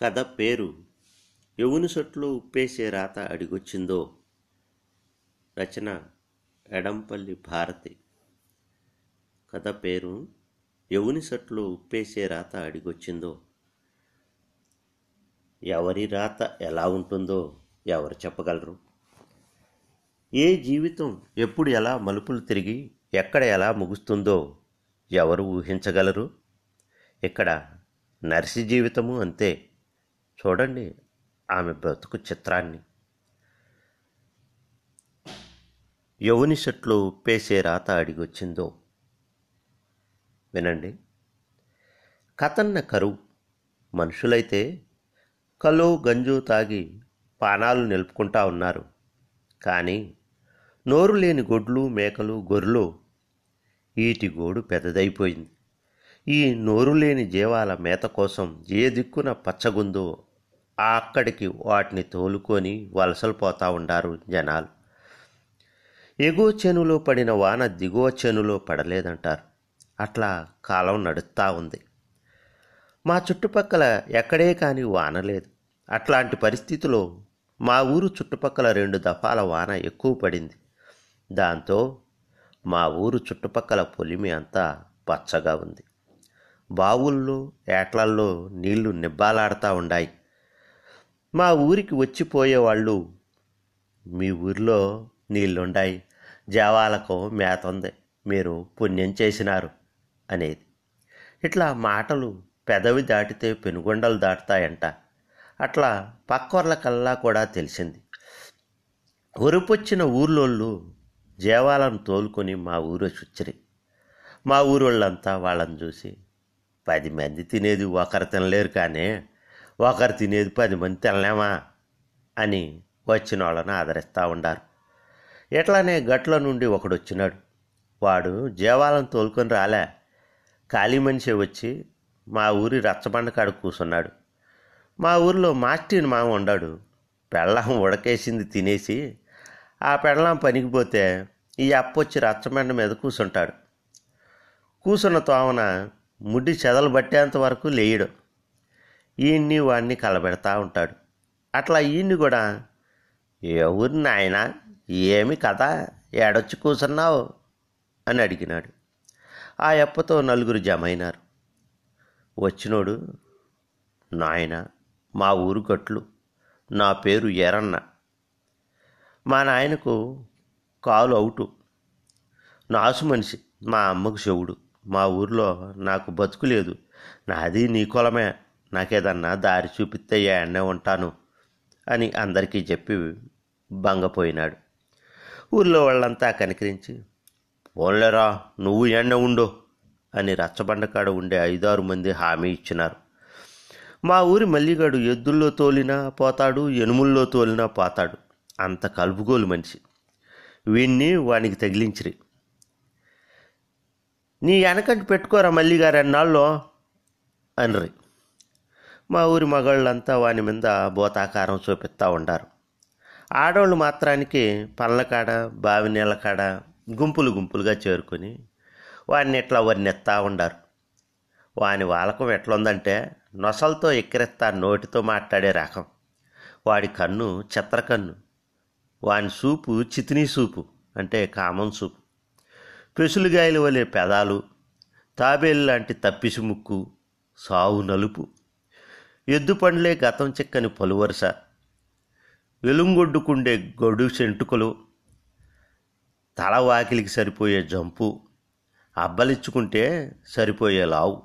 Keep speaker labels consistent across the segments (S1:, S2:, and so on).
S1: కథ పేరు యవుని సొట్లో ఉప్పేసే రాత అడిగొచ్చిందో రచన ఎడంపల్లి భారతి. కథ పేరు యవుని సొట్లో ఉప్పేసే రాత అడిగొచ్చిందో ఎవరి రాత ఎలా ఉంటుందో ఎవరు చెప్పగలరు? ఏ జీవితం ఎప్పుడు ఎలా మలుపులు తిరిగి ఎక్కడ ఎలా ముగుస్తుందో ఎవరు ఊహించగలరు? ఇక్కడ నర్సి జీవితము అంతే. చూడండి ఆమె బ్రతుకు చిత్రాన్ని. యవుని చెట్లు ఉప్పేసే రాత అడిగొచ్చిందో. వినండి. కథన్న కరువు. మనుషులైతే కలు గంజు తాగి పానాలు నిలుపుకుంటా ఉన్నారు. కానీ నోరు లేని గొడ్లు మేకలు గొర్రెలు ఈటి గోడు పెద్దదైపోయింది. ఈ నోరు లేని జీవాల మేత కోసం ఏ దిక్కున పచ్చగుందో అక్కడికి వాటిని తోలుకొని వలసలు పోతా ఉండారు జనాలు. ఎగువ చేనులో పడిన వాన దిగువ చేనులో పడలేదంటారు. అట్లా కాలం నడుస్తూ ఉంది. మా చుట్టుపక్కల ఎక్కడే కానీ వాన లేదు. అట్లాంటి పరిస్థితిలో మా ఊరు చుట్టుపక్కల రెండు దఫాల వాన ఎక్కువ పడింది. దాంతో మా ఊరు చుట్టుపక్కల పొలిమి అంతా పచ్చగా ఉంది. బావుల్లో ఏట్లల్లో నీళ్ళు నిబ్బాలాడుతూ ఉండాయి. మా ఊరికి వచ్చిపోయేవాళ్ళు మీ ఊరిలో నీళ్ళుండాయి జావాలకు మేత ఉంది మీరు పుణ్యం చేసినారు అనేది. ఇట్లా మాటలు పెదవి దాటితే పెనుగొండలు దాటుతాయంట. అట్లా పక్కొర్లకల్లా కూడా తెలిసింది. ఒరుపొచ్చిన ఊర్లోళ్ళు జీవాలను తోలుకొని మా ఊరు చుచ్చిరి మా ఊరోళ్ళంతా వాళ్ళని చూసి పది మంది తినేది ఒకరు తినలేరు కానీ ఒకరు తినేది పది మంది తినలేమా అని వచ్చిన వాళ్ళని ఆదరిస్తూ ఉండారు. ఎట్లానే గట్ల నుండి ఒకడు వచ్చినాడు. వాడు జీవాలను తోలుకొని రాలే. ఖాళీ మనిషి వచ్చి మా ఊరి రచ్చబండ కాడ కూసున్నాడు. మా ఊరిలో మాస్టీని మామ ఉండాడు. పెళ్ళం ఉడకేసింది తినేసి ఆ పెళ్ళం పనికిపోతే ఈ అప్పొచ్చి రచ్చబండ మీద కూసుంటాడు. కూసున్న తోమన ముడ్డి చెదలు పట్టేంత వరకు లేయడు. ఈయన్ని వాడిని కలబెడతా ఉంటాడు. అట్లా ఈయన్ని కూడా ఎవరు నాయన ఏమి కథ? ఏడొచ్చి కూసున్నావు? అని అడిగినాడు. ఆ ఎప్పతో నలుగురు జమైనారు. వచ్చినోడు నాయన మా ఊరు గట్లు నా పేరు ఎరన్న. మా నాయనకు కాలు అవుటు నాసు మనిషి మా అమ్మకు చెవుడు. మా ఊర్లో నాకు బతుకు లేదు. నాది నీ కులమే. నాకేదన్నా దారి చూపిస్తే ఏడనే ఉంటాను అని అందరికీ చెప్పి బంగపోయినాడు ఊర్లో వాళ్ళంతా కనికరించి పోన్లేరా నువ్వు ఎండ ఉండు అని రచ్చబండకాడ ఉండే ఐదారు మంది హామీ ఇచ్చినారు. మా ఊరి మల్లిగాడు ఎద్దుల్లో తోలినా పోతాడు ఎనుముల్లో తోలినా పోతాడు. అంత కలుపుగోలు మనిషి. వీణ్ణి వానికి తగిలించిరి. నీ వెనకంటి పెట్టుకోరా మల్లిగారు అన్నాళ్ళు అనరి. మా ఊరి మగాళ్ళంతా వాని మీద బోతాకారం చూపిస్తూ ఉండారు. ఆడవాళ్ళు మాత్రానికి పళ్ళకాడ బావి నీళ్ళ కాడ గుంపులు గుంపులుగా చేరుకొని వాడిని ఇట్లా వర్ణెత్తా ఉండారు. వాని వాలకం ఎట్లుందంటే నొసలతో ఎక్కిరెత్తా నోటితో మాట్లాడే రకం. వాడి కన్ను చిత్రకన్ను. వాని సూపు చితినీ సూపు అంటే కామన్ సూపు. పెసులుగాయల వలె పెదాలు తాబేలు లాంటి తప్పిసి ముక్కు సావు నలుపు ఎద్దు పండ్లే గతం చిక్కని పలువరుస వెలుంగొడ్డుకుండే గొడు చెంటుకలు తల వాకిలికి సరిపోయే జంపు అబ్బలిచ్చుకుంటే సరిపోయే లావు.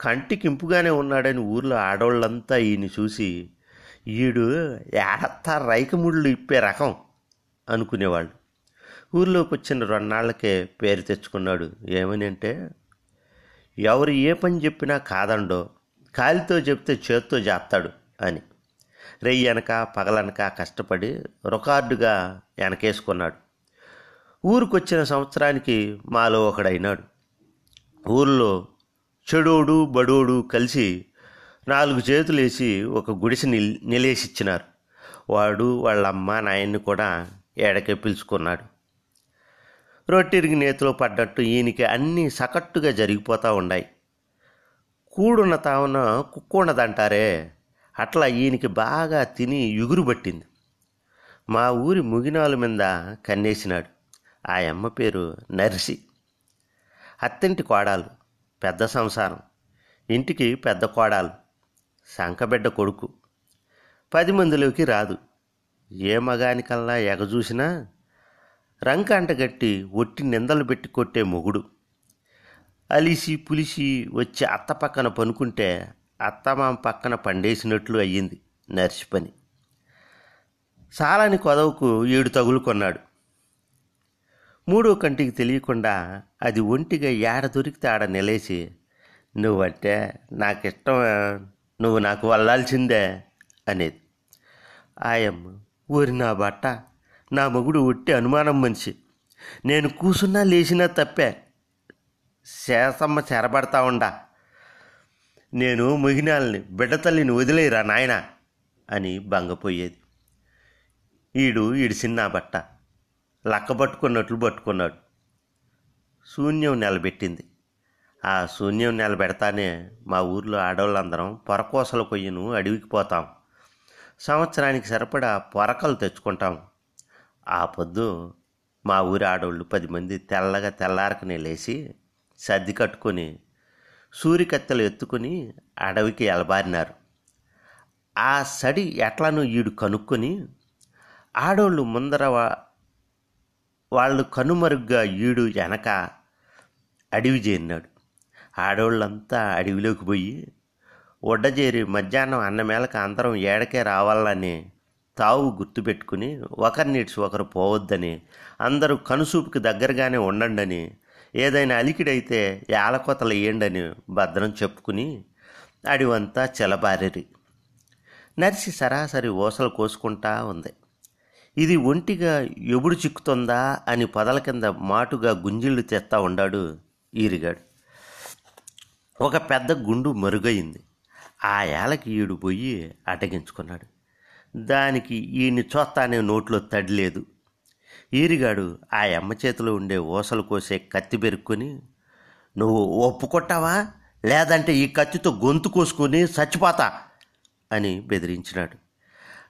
S1: కంటికింపుగానే ఉన్నాడని ఊర్లో ఆడవాళ్ళంతా ఈయన చూసి ఈడు ఏడత్తా రైకముళ్ళు ఇప్పే రకం అనుకునేవాళ్ళు. ఊర్లోకి వచ్చిన రెండాళ్ళకే పేరు తెచ్చుకున్నాడు. ఏమని అంటే ఎవరు ఏ పని చెప్పినా కాదండో కాలితో చెప్తే చేత్తో చేస్తాడు అని. రెయ్యనక పగలనక కష్టపడి రికార్డుగా వెనకేసుకున్నాడు. ఊరికొచ్చిన సంవత్సరానికి మాలో ఒకడైనాడు. ఊర్లో చెడోడు బడోడు కలిసి నాలుగు చేతులేసి ఒక గుడిసె నిల్ నిలేసిచ్చినారు. వాడు వాళ్ళ అమ్మ నాయన్ని కూడా ఏడకే పిలుచుకున్నాడు. రొట్టిరిగి నేతిలో పడ్డట్టు ఈయనకి అన్నీ సకట్టుగా జరిగిపోతూ ఉన్నాయి. కూడున్న తావున కుక్కున్నదంటారే అట్లా ఈయనకి బాగా తిని ఎగురుబట్టింది మా ఊరి ముగినాల మీద కన్నేసినాడు. ఆ అమ్మ పేరు నర్సి. అత్తింటి కోడాలు పెద్ద సంసారం. ఇంటికి పెద్ద కోడాలు శంకబిడ్డ కొడుకు. పది మందిలోకి రాదు. ఏ మగానికల్లా ఎగజూసినా రంకంటగట్టి ఒట్టి నిందలు పెట్టి కొట్టే మొగుడు. అలిసి పులిసి వచ్చి అత్త పక్కన పనుకుంటే అత్తమామ పక్కన పండేసినట్లు అయ్యింది నర్సి పని సాలని కొదవకు ఏడు తగులు కొన్నాడు. మూడో కంటికి తెలియకుండా అది ఒంటిగా ఏడ దొరికితే ఆడ నిలేసి నువ్వంటే నాకిష్టం నువ్వు నాకు వల్లాల్సిందే అనేది. ఆయమ్మ ఊరి నా బట్ట నా మొగుడు ఒట్టి అనుమానం మనిషి. నేను కూసున్నా లేచినా తప్పే. శేషమ్మ చెరబడతా ఉండా. నేను మొహినాల్ని బిడ్డ తల్లిని వదిలేరా నాయన అని బంగపోయేది ఈడు ఈడిసిన బట్ట. లక్క పట్టుకున్నట్లు పట్టుకున్నాడు. శూన్యం నిలబెట్టింది. ఆ శూన్యం నిలబెడతానే మా ఊర్లో ఆడవాళ్ళందరం పొరకోసల కొయ్యను అడవికి పోతాం. సంవత్సరానికి సరిపడా పొరకలు తెచ్చుకుంటాం. ఆ పొద్దు మా ఊరి ఆడవాళ్ళు పది మంది తెల్లగా తెల్లారకనే లేచి సర్ది కట్టుకొని సూరికత్తెలు ఎత్తుకుని అడవికి ఎలబారినారు. ఆ సడి ఎట్లను ఈడు కనుక్కొని ఆడోళ్ళు ముందర వాళ్ళు కనుమరుగ్గా ఈడు వెనక అడవి చేరినాడు. ఆడోళ్ళంతా అడవిలోకి పోయి ఒడ్డజేరి మధ్యాహ్నం అన్నమేళక అందరం ఏడకే రావాలని తావు గుర్తుపెట్టుకుని ఒకరినిడ్చి ఒకరు పోవద్దని అందరూ కనుసూపుకి దగ్గరగానే ఉండండి ఏదైనా అలికిడైతే ఏలకొతలు వేయండని భద్రం చెప్పుకుని అడివంతా చెలబారిరి. నర్సి సరాసరి ఊసలు కోసుకుంటా ఉంది. ఇది ఒంటిగా ఎబుడు చిక్కుతుందా అని పొదల కింద మాటుగా గుంజిళ్ళు తెస్తా ఉండాడు ఈరిగాడు. ఒక పెద్ద గుండు మరుగయింది. ఆ ఏలకి ఈడు పోయి అటగించుకున్నాడు. దానికి ఈయన్ని చూస్తానే నోట్లో తడి లేదు ఈరిగాడు ఆ అమ్మ చేతిలో ఉండే ఊసలు కోసే కత్తి పెరుక్కొని నువ్వు ఒప్పుకొట్టావా? లేదంటే ఈ కత్తితో గొంతు కోసుకొని చచ్చిపోతా అని బెదిరించినాడు.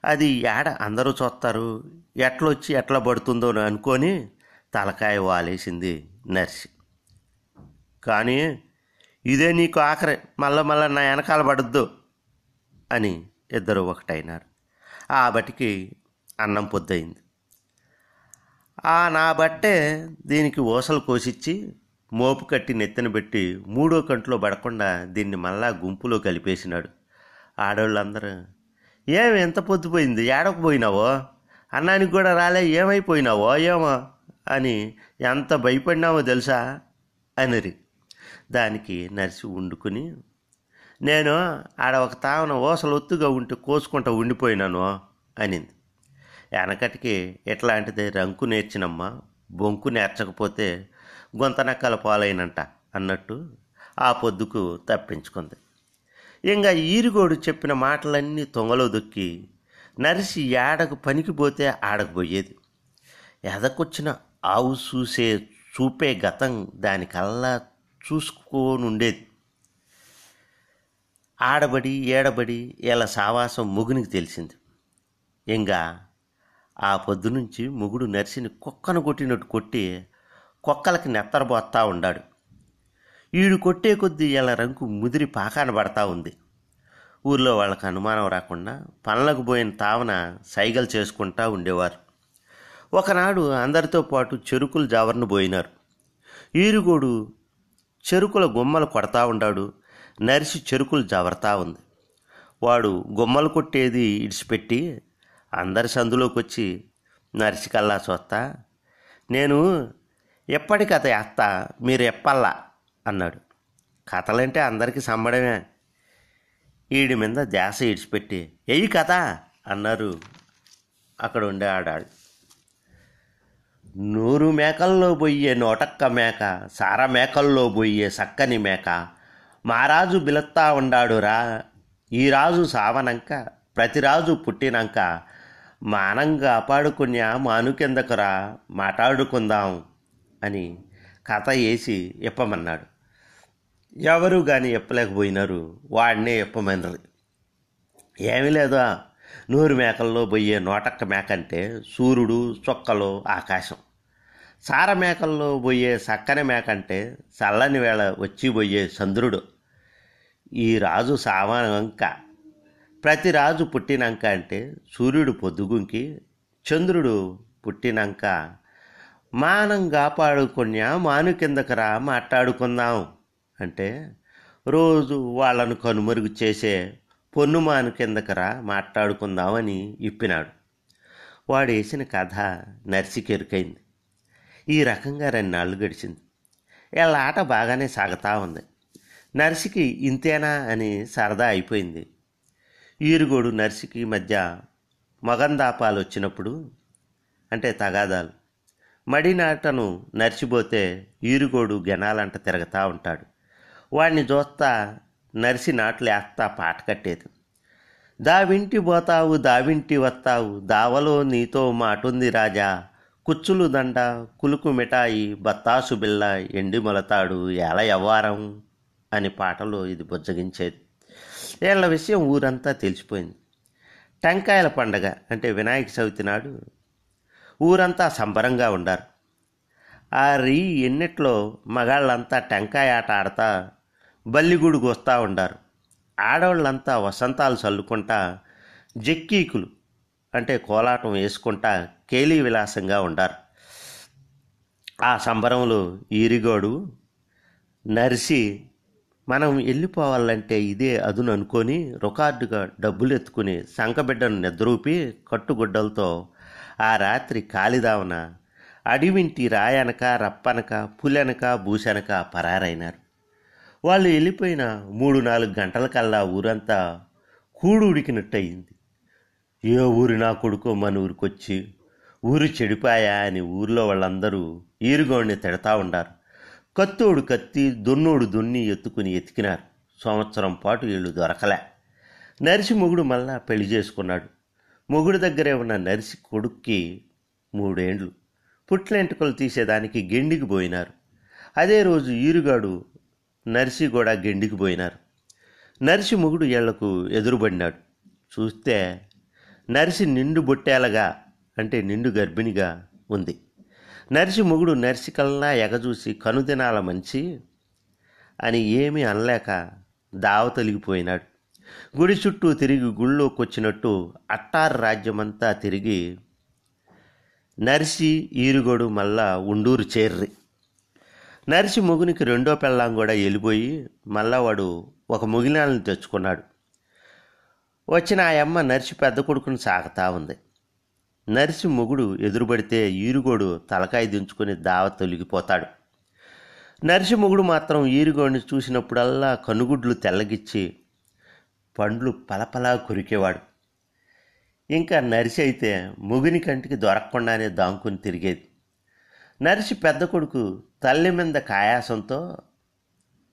S1: అది ఏడ అందరూ చూస్తారు ఎట్లొచ్చి ఎట్లా పడుతుందో అని అనుకొని తలకాయ వాలేసింది నర్సి. కానీ ఇదే నీకు ఆఖరి మళ్ళా మళ్ళా నా వెనకాల పడద్దు అని ఇద్దరు ఒకటైనారు. ఆ బట్టికి అన్నం పొద్దయింది. ఆ నా బట్టే దీనికి ఊసలు కోసిచ్చి మోపు కట్టి నెత్తిన పెట్టి మూడో కంట్లో పడకుండా దీన్ని మళ్ళా గుంపులో కలిపేసినాడు. ఆడవాళ్ళందరూ ఏమి ఎంత పొద్దుపోయింది ఏడకపోయినావో? అన్నానికి కూడా రాలే ఏమైపోయినావో? ఏమో? అని ఎంత భయపడినావో తెలుసా? అనిరి. దానికి నరిసి వండుకుని నేను ఆడ ఒక తావన ఓసలు ఒత్తుగా ఉంటే కోసుకుంటా ఉండిపోయినాను అనింది. వెనకటికి ఇట్లాంటిది రంకు నేర్చినమ్మా బొంకు నేర్చకపోతే గొంతనక్కల పాలైనంట అన్నట్టు ఆ పొద్దుకు తప్పించుకుంది. ఇంకా ఈరుగోడు చెప్పిన మాటలన్నీ తొంగలో దొక్కి నరిసి ఏడకు పనికి పోతే పోయేది. ఎదకొచ్చిన ఆవు చూసే చూపే గతం దానికల్లా చూసుకోనుండేది. ఆడబడి ఏడబడి ఇలా సావాసం మొగునికి తెలిసింది. ఇంకా ఆ పొద్దు నుంచి మొగుడు నర్సిని కుక్కను కొట్టినట్టు కొట్టి కుక్కలకి నెత్తరబోస్తా ఉండాడు. ఈడు కొట్టే కొద్దీ ఇలా రంకు ముదిరి పాకాన పడతా ఉంది. ఊర్లో వాళ్ళకి అనుమానం రాకుండా పనులకు పోయిన తావన సైగలు చేసుకుంటా ఉండేవారు. ఒకనాడు అందరితో పాటు చెరుకులు జావర్ను పోయినారు. ఈరుగోడు చెరుకుల గుమ్మలు కొడతా ఉండాడు. నరిసి చెరుకులు జావరతా ఉంది. వాడు గుమ్మలు కొట్టేది ఇడిచిపెట్టి అందరి సందులోకి వచ్చి నరిసికల్లా చూస్తా నేను ఎప్పటి కథ వేస్తా మీరు ఎప్పల్లా అన్నాడు. కథలంటే అందరికీ సమ్మడమే ఈడి మీద ధ్యాస ఇడిచిపెట్టి ఎయ్యి కథ అన్నారు అక్కడ ఉండే ఆడాడు నూరు మేకల్లో పోయే నోటక్క మేక సార మేకల్లో పోయే సక్కని మేక మారాజు బిలత్తా ఉండాడురా. ఈ రాజు సావనంక ప్రతిరాజు పుట్టినాక మానంగా అపాడుకున్యా మానుకెందకురా? మాట్లాడుకుందాం అని కథ వేసి ఇప్పమన్నాడు ఎవరు కానీ ఇప్పలేకపోయినారు వాడినే ఇప్పమన్నారు ఏమీ లేదు? నూరు మేకల్లో పోయే నోటక్క మేక అంటే సూర్యుడు చొక్కలు ఆకాశం. సార మేకల్లో పోయే సక్కని మేక అంటే చల్లని వేళ వచ్చి పోయే చంద్రుడు. ఈ రాజు సామానంక ప్రతి రాజు పుట్టినాక అంటే సూర్యుడు పొద్దుగుంకి చంద్రుడు పుట్టినాక. మానం కాపాడుకున్నా మాను కిందకు రా మాట్లాడుకుందాం అంటే రోజు వాళ్ళను కనుమరుగు చేసే పొన్ను మాను కిందకు రా మాట్లాడుకుందామని ఇప్పినాడు. వాడు వేసిన కథ నర్సికెరుకైంది. ఈ రకంగా రెండాళ్ళు గడిచింది. వీళ్ళ ఆట బాగానే సాగుతూ ఉంది. నర్సికి ఇంతేనా అని సరదా అయిపోయింది. ఈరుగోడు నర్సికి మధ్య మగందాపాలు వచ్చినప్పుడు అంటే తగాదాలు. మడినాటను నరిచిపోతే ఈరుగోడు గెనాలంట తిరగతా ఉంటాడు. వాడిని చూస్తా నరిసి నాట్లేస్తా పాట కట్టేది. దావింటి పోతావు దావింటి వస్తావు దావలో నీతో మాటుంది రాజా. కుచ్చులు దండ కులుకు మిఠాయి బత్తాసు బిల్ల ఎండి మొలతాడు ఎలా యవ్వారం అని పాటలో ఇది బుజ్జగించేది. వీళ్ళ విషయం ఊరంతా తెలిసిపోయింది. టెంకాయల పండగ అంటే వినాయక చవితి నాడు ఊరంతా సంబరంగా ఉండారు. ఆ రీ ఎన్నిట్లో మగాళ్ళంతా టెంకాయ ఆట ఆడతా బల్లిగూడుకు వస్తూ ఉండారు. ఆడవాళ్ళంతా వసంతాలు చల్లుకుంటా జక్కీకులు అంటే కోలాటం వేసుకుంటా కేలీ విలాసంగా ఉండారు. ఆ సంబరంలో ఈరిగోడు నరిసి మనం వెళ్ళిపోవాలంటే ఇదే అదును అనుకొని రికార్డుగా డబ్బులు ఎత్తుకుని సంకబిడ్డను నిద్రూపి కట్టుగుడ్డలతో ఆ రాత్రి కాలిదావన అడివింటి రాయనక రప్పనక పులెనక భూసెనక పరారైనారు. వాళ్ళు వెళ్ళిపోయిన మూడు నాలుగు గంటల కల్లా ఊరంతా కూడు ఉడికినట్టయింది ఏ ఊరు నా కొడుకో మన ఊరికొచ్చి? ఊరు చెడిపాయా అని ఊరిలో వాళ్ళందరూ ఈరుగోడిని తిడతా ఉండారు. కత్తోడు కత్తి దున్నోడు దున్ని ఎత్తుకుని ఎతికినారు. సంవత్సరం పాటు వీళ్ళు దొరకలే. నరిసి మొగుడు మళ్ళా పెళ్ళి చేసుకున్నాడు. మొగుడు దగ్గరే ఉన్న నరిసి కొడుక్కి మూడేండ్లు. పుట్లెంటుకలు తీసేదానికి గెండికి పోయినారు. అదే రోజు ఈరుగాడు నరిసి కూడా గెండికి పోయినారు. నర్సి మొగుడు ఏళ్ళకు ఎదురుబడినాడు. చూస్తే నర్సి నిండు బొట్టేలగా అంటే నిండు గర్భిణిగా ఉంది. నర్సి మొగుడు నర్సి కల్లా ఎగజూసి కనుదినాల మంచి అని ఏమీ అనలేక దావ తొలిగిపోయినాడు. గుడి చుట్టూ తిరిగి గుళ్ళోకి వచ్చినట్టు అట్టారు రాజ్యమంతా తిరిగి నర్సి ఈరుగోడు మళ్ళా ఉండూరు చేర్రి. నర్సి మొగునికి రెండో పెళ్ళాం కూడా వెళ్ళిపోయి మళ్ళా వాడు ఒక ముగిలాలను తెచ్చుకున్నాడు. వచ్చిన ఆ అమ్మ నర్సి పెద్ద కొడుకుని సాగుతా ఉంది. నర్సి మొగుడు ఎదురుపడితే ఈరుగోడు తలకాయ దించుకొని దావ తొలగిపోతాడు. నర్సి మొగుడు మాత్రం ఈరుగోడిని చూసినప్పుడల్లా కనుగుడ్లు తెల్లగిచ్చి పండ్లు పలపలా కొరికేవాడు. ఇంకా నర్సి అయితే మొగుని కంటికి దొరకకుండానే దాంకుని తిరిగేది. నర్సి పెద్ద కొడుకు తల్లి మీద కాయాసంతో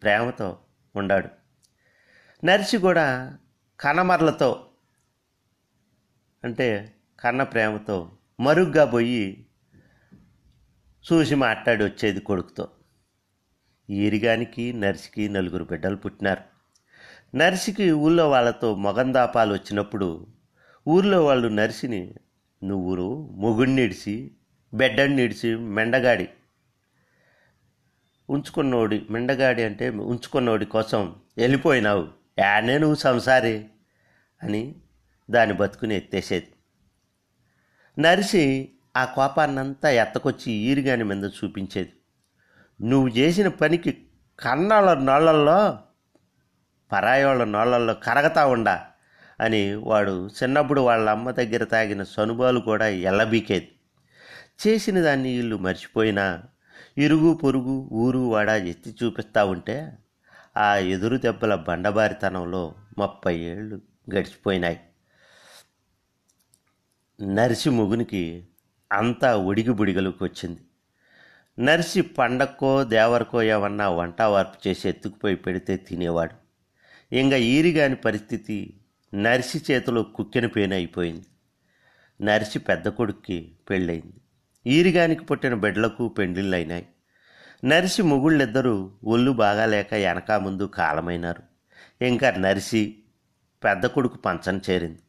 S1: ప్రేమతో ఉండాడు. నర్సి కూడా కనమర్లతో అంటే కన్న ప్రేమతో మరుగ్గా పోయి చూసి మాట్లాడి వచ్చేది కొడుకుతో. ఈరిగానికి నర్సికి నలుగురు బిడ్డలు పుట్టినారు. నర్సికి ఊళ్ళో వాళ్ళతో మొగందాపాలు వచ్చినప్పుడు ఊర్లో వాళ్ళు నర్సిని నువ్వు మొగుడినిడిసి బిడ్డనిడిసి మెండగాడి. ఉంచుకున్నోడి మెండగాడి అంటే ఉంచుకున్నోడి కోసం వెళ్ళిపోయినావు. యానే నువ్వు సంసారి అని దాని బతుకుని ఎత్తేసేది. నరిసి ఆ కోపాన్నంతా ఎత్తకొచ్చి ఈరిగాని మీద చూపించేది. నువ్వు చేసిన పనికి కన్నాళ్ళ నోళ్ళల్లో పరాయోళ్ళ నోళ్ళల్లో కరగతా ఉండా అని వాడు చిన్నప్పుడు వాళ్ళ అమ్మ దగ్గర తాగిన సనుబాలు కూడా ఎల్లబీకేది. చేసిన దాన్ని వీళ్ళు మర్చిపోయినా ఇరుగు పొరుగు ఊరు వాడా ఎత్తి చూపిస్తూ ఉంటే ఆ ఎదురు దెబ్బల బండబారితనంలో ముప్పై ఏళ్ళు గడిచిపోయినాయి. నర్సి ముగునికి అంతా ఒడిగిబుడిగలకు వచ్చింది. నర్సి పండక్కో దేవరకో ఏమన్నా వంట వార్పు చేసి ఎత్తుకుపోయి పెడితే తినేవాడు. ఇంకా ఈరిగాని పరిస్థితి నర్సి చేతిలో కుక్కెన పేన అయిపోయింది. నర్సి పెద్ద కొడుక్కి పెళ్ళయింది. ఈరిగానికి పుట్టిన బిడ్డలకు పెండిళ్ళు అయినాయి నర్సి మొగుళ్ళిద్దరూ ఒళ్ళు బాగాలేక వెనక ముందు కాలమైనారు. ఇంకా నర్సి పెద్ద కొడుకు పంచన చేరింది.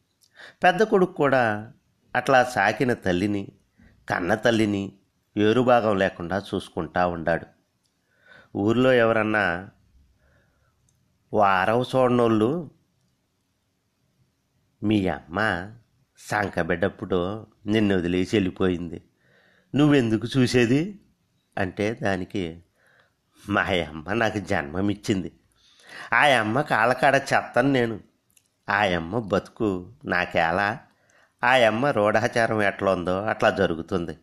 S1: పెద్ద కొడుకు కూడా అట్లా సాకిన తల్లిని కన్న తల్లిని ఏరుభాగం లేకుండా చూసుకుంటా ఉండాడు. ఊర్లో ఎవరన్నా వారవ చూడనోళ్ళు మీ అమ్మ సంకబెడ్డప్పుడు నిన్ను వదిలేసి వెళ్ళిపోయింది. నువ్వెందుకు చూసేది? అంటే దానికి మా అమ్మ నాకు జన్మమిచ్చింది. ఆ అమ్మ కాళ్ళకాడ చెత్తను నేను. ఆ అమ్మ బతుకు నాకేలా ఆ అమ్మ రూఢాచారం ఎట్లా ఉందో అట్లా జరుగుతుంది.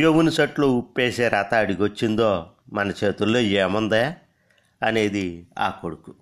S1: యముని చెట్లు ఉప్పేసే రథ అడిగొచ్చిందో మన చేతుల్లో ఏముందా? అనేది ఆ కొడుకు.